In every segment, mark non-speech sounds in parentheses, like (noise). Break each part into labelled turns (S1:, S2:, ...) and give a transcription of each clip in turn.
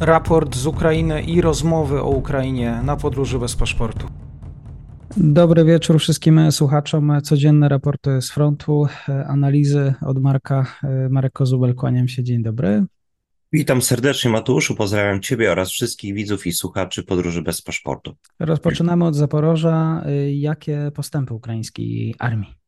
S1: raport z Ukrainy i rozmowy o Ukrainie na podróży bez paszportu.
S2: Dobry wieczór wszystkim słuchaczom. Codzienne raporty z frontu, analizy od Marka. Marek Kozubel, kłaniam się. Dzień dobry.
S3: Witam serdecznie Mateuszu, pozdrawiam Ciebie oraz wszystkich widzów i słuchaczy Podróży bez paszportu.
S2: Rozpoczynamy od Zaporoża. Jakie postępy ukraińskiej armii?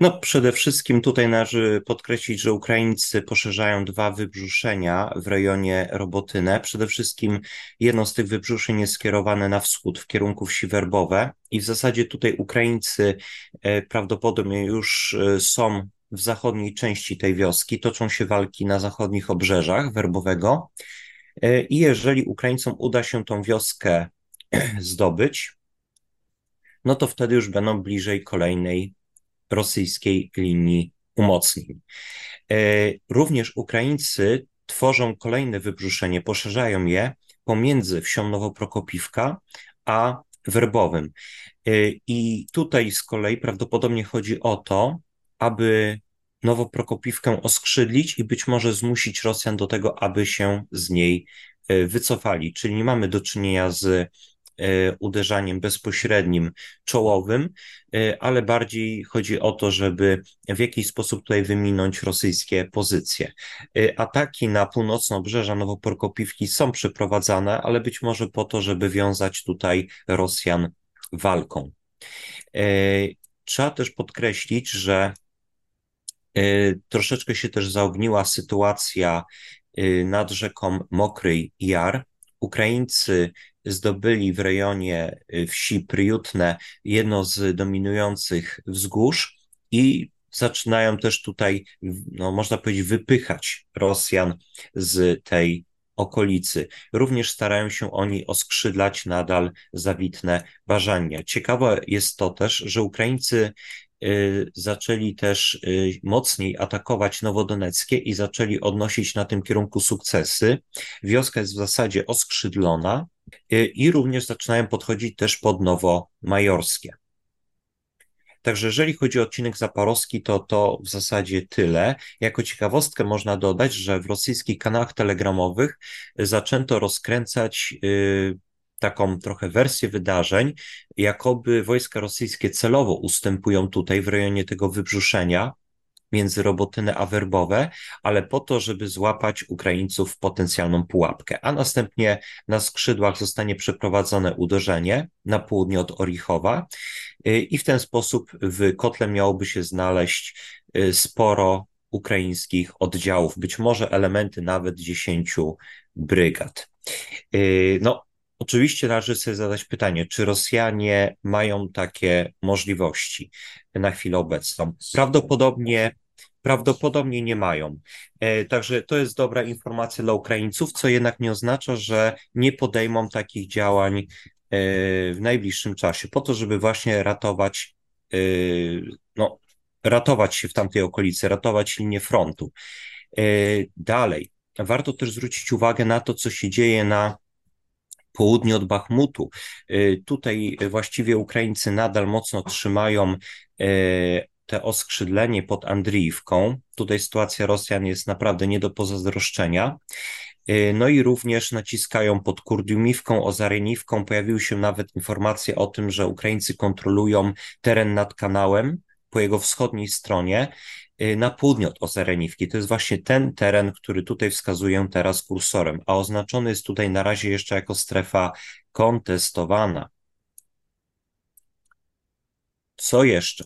S3: No, przede wszystkim tutaj należy podkreślić, że Ukraińcy poszerzają dwa wybrzuszenia w rejonie Robotyne. Przede wszystkim jedno z tych wybrzuszeń jest skierowane na wschód, w kierunku wsi Werbowe. I w zasadzie tutaj Ukraińcy e, prawdopodobnie już e, są w zachodniej części tej wioski, toczą się walki na zachodnich obrzeżach Werbowego. E, i jeżeli Ukraińcom uda się tą wioskę (clears throat) zdobyć, no to wtedy już będą bliżej kolejnej rosyjskiej linii umocnień. E, również Ukraińcy tworzą kolejne wybrzuszenie, poszerzają je pomiędzy wsią Nowoprokopiwka a Werbowym. E, I tutaj z kolei prawdopodobnie chodzi o to, aby Nowoprokopiwkę oskrzydlić i być może zmusić Rosjan do tego, aby się z niej e, wycofali. Czyli nie mamy do czynienia z uderzaniem bezpośrednim, czołowym, e, ale bardziej chodzi o to, żeby w jakiś sposób tutaj wyminąć rosyjskie pozycje. E, ataki na północne obrzeża Nowoporkopiwki są przeprowadzane, ale być może po to, żeby wiązać tutaj Rosjan walką. Trzeba też podkreślić, że troszeczkę się też zaogniła sytuacja nad rzeką Mokry Jar. Ukraińcy zdobyli w rejonie y, wsi Priutne jedno z dominujących wzgórz i zaczynają też tutaj, no, można powiedzieć, wypychać Rosjan z tej okolicy. Również starają się oni oskrzydlać nadal zawitne bażania. Ciekawe jest to też, że Ukraińcy zaczęli też y, mocniej atakować Nowodoneckie i zaczęli odnosić na tym kierunku sukcesy. Wioska jest w zasadzie oskrzydlona y, i również zaczynają podchodzić też pod Nowomajorskie. Także jeżeli chodzi o odcinek zaporowski, to to w zasadzie tyle. Jako ciekawostkę można dodać, że w rosyjskich kanałach telegramowych zaczęto rozkręcać taką trochę wersję wydarzeń, jakoby wojska rosyjskie celowo ustępują tutaj w rejonie tego wybrzuszenia między Robotynę a Werbowe, ale po to, żeby złapać Ukraińców w potencjalną pułapkę. A następnie na skrzydłach zostanie przeprowadzone uderzenie na południe od Orichowa y, i w ten sposób w kotle miałoby się znaleźć y, sporo ukraińskich oddziałów, być może elementy nawet dziesięciu brygad. Y, no, Oczywiście należy sobie zadać pytanie, czy Rosjanie mają takie możliwości na chwilę obecną? Prawdopodobnie, prawdopodobnie nie mają. E, także to jest dobra informacja dla Ukraińców, co jednak nie oznacza, że nie podejmą takich działań e, w najbliższym czasie, po to, żeby właśnie ratować, e, no, ratować się w tamtej okolicy, ratować linię frontu. Dalej, warto też zwrócić uwagę na to, co się dzieje na południe od Bachmutu. Y, tutaj właściwie Ukraińcy nadal mocno trzymają y, te oskrzydlenie pod Andriiwką. Tutaj sytuacja Rosjan jest naprawdę nie do pozazdroszczenia. Y, no i również naciskają pod Kurdiumiwką, Ozareniwką. Pojawiły się nawet informacje o tym, że Ukraińcy kontrolują teren nad kanałem po jego wschodniej stronie na południe od Ozereniwki. To jest właśnie ten teren, który tutaj wskazuję teraz kursorem, a oznaczony jest tutaj na razie jeszcze jako strefa kontestowana. Co jeszcze?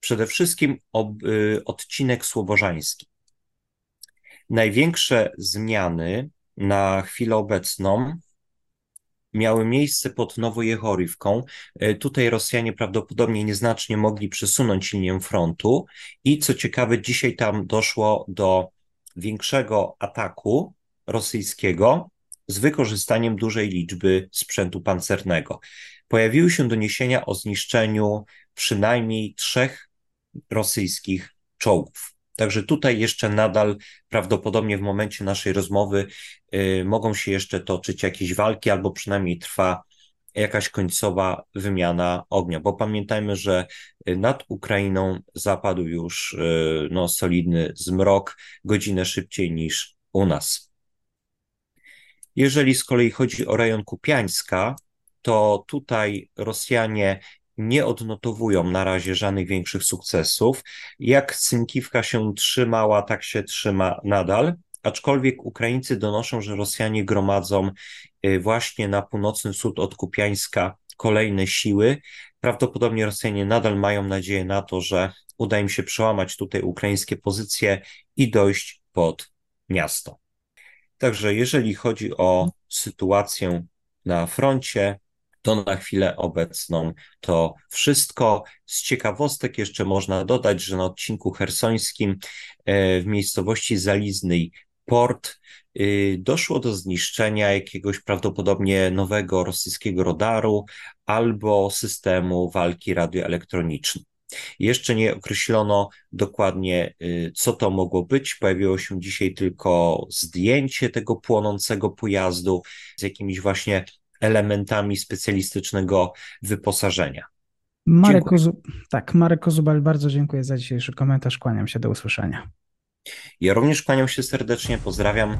S3: Przede wszystkim ob, y, odcinek słowożański. Największe zmiany na chwilę obecną miały miejsce pod Nowojechorywką. E, tutaj Rosjanie prawdopodobnie nieznacznie mogli przesunąć linię frontu i co ciekawe, dzisiaj tam doszło do większego ataku rosyjskiego z wykorzystaniem dużej liczby sprzętu pancernego. Pojawiły się doniesienia o zniszczeniu przynajmniej trzech rosyjskich czołgów. Także tutaj jeszcze nadal prawdopodobnie w momencie naszej rozmowy y, mogą się jeszcze toczyć jakieś walki, albo przynajmniej trwa jakaś końcowa wymiana ognia, bo pamiętajmy, że nad Ukrainą zapadł już y, no, solidny zmrok, godzinę szybciej niż u nas. Jeżeli z kolei chodzi o rejon Kupiańska, to tutaj Rosjanie nie odnotowują na razie żadnych większych sukcesów. Jak Synkiwka się trzymała, tak się trzyma nadal. Aczkolwiek Ukraińcy donoszą, że Rosjanie gromadzą y, właśnie na północny wschód od Kupiańska kolejne siły. Prawdopodobnie Rosjanie nadal mają nadzieję na to, że uda im się przełamać tutaj ukraińskie pozycje i dojść pod miasto. Także jeżeli chodzi o sytuację na froncie, to na chwilę obecną to wszystko. Z ciekawostek jeszcze można dodać, że na odcinku hersońskim e, w miejscowości Zaliznej port y, doszło do zniszczenia jakiegoś prawdopodobnie nowego rosyjskiego radaru albo systemu walki radioelektronicznej. Jeszcze nie określono dokładnie, y, co to mogło być. Pojawiło się dzisiaj tylko zdjęcie tego płonącego pojazdu z jakimiś właśnie elementami specjalistycznego wyposażenia.
S2: Marek, tak, Marek Kozubal, bardzo dziękuję za dzisiejszy komentarz. Kłaniam się, do usłyszenia.
S3: Ja również kłaniam się serdecznie, pozdrawiam.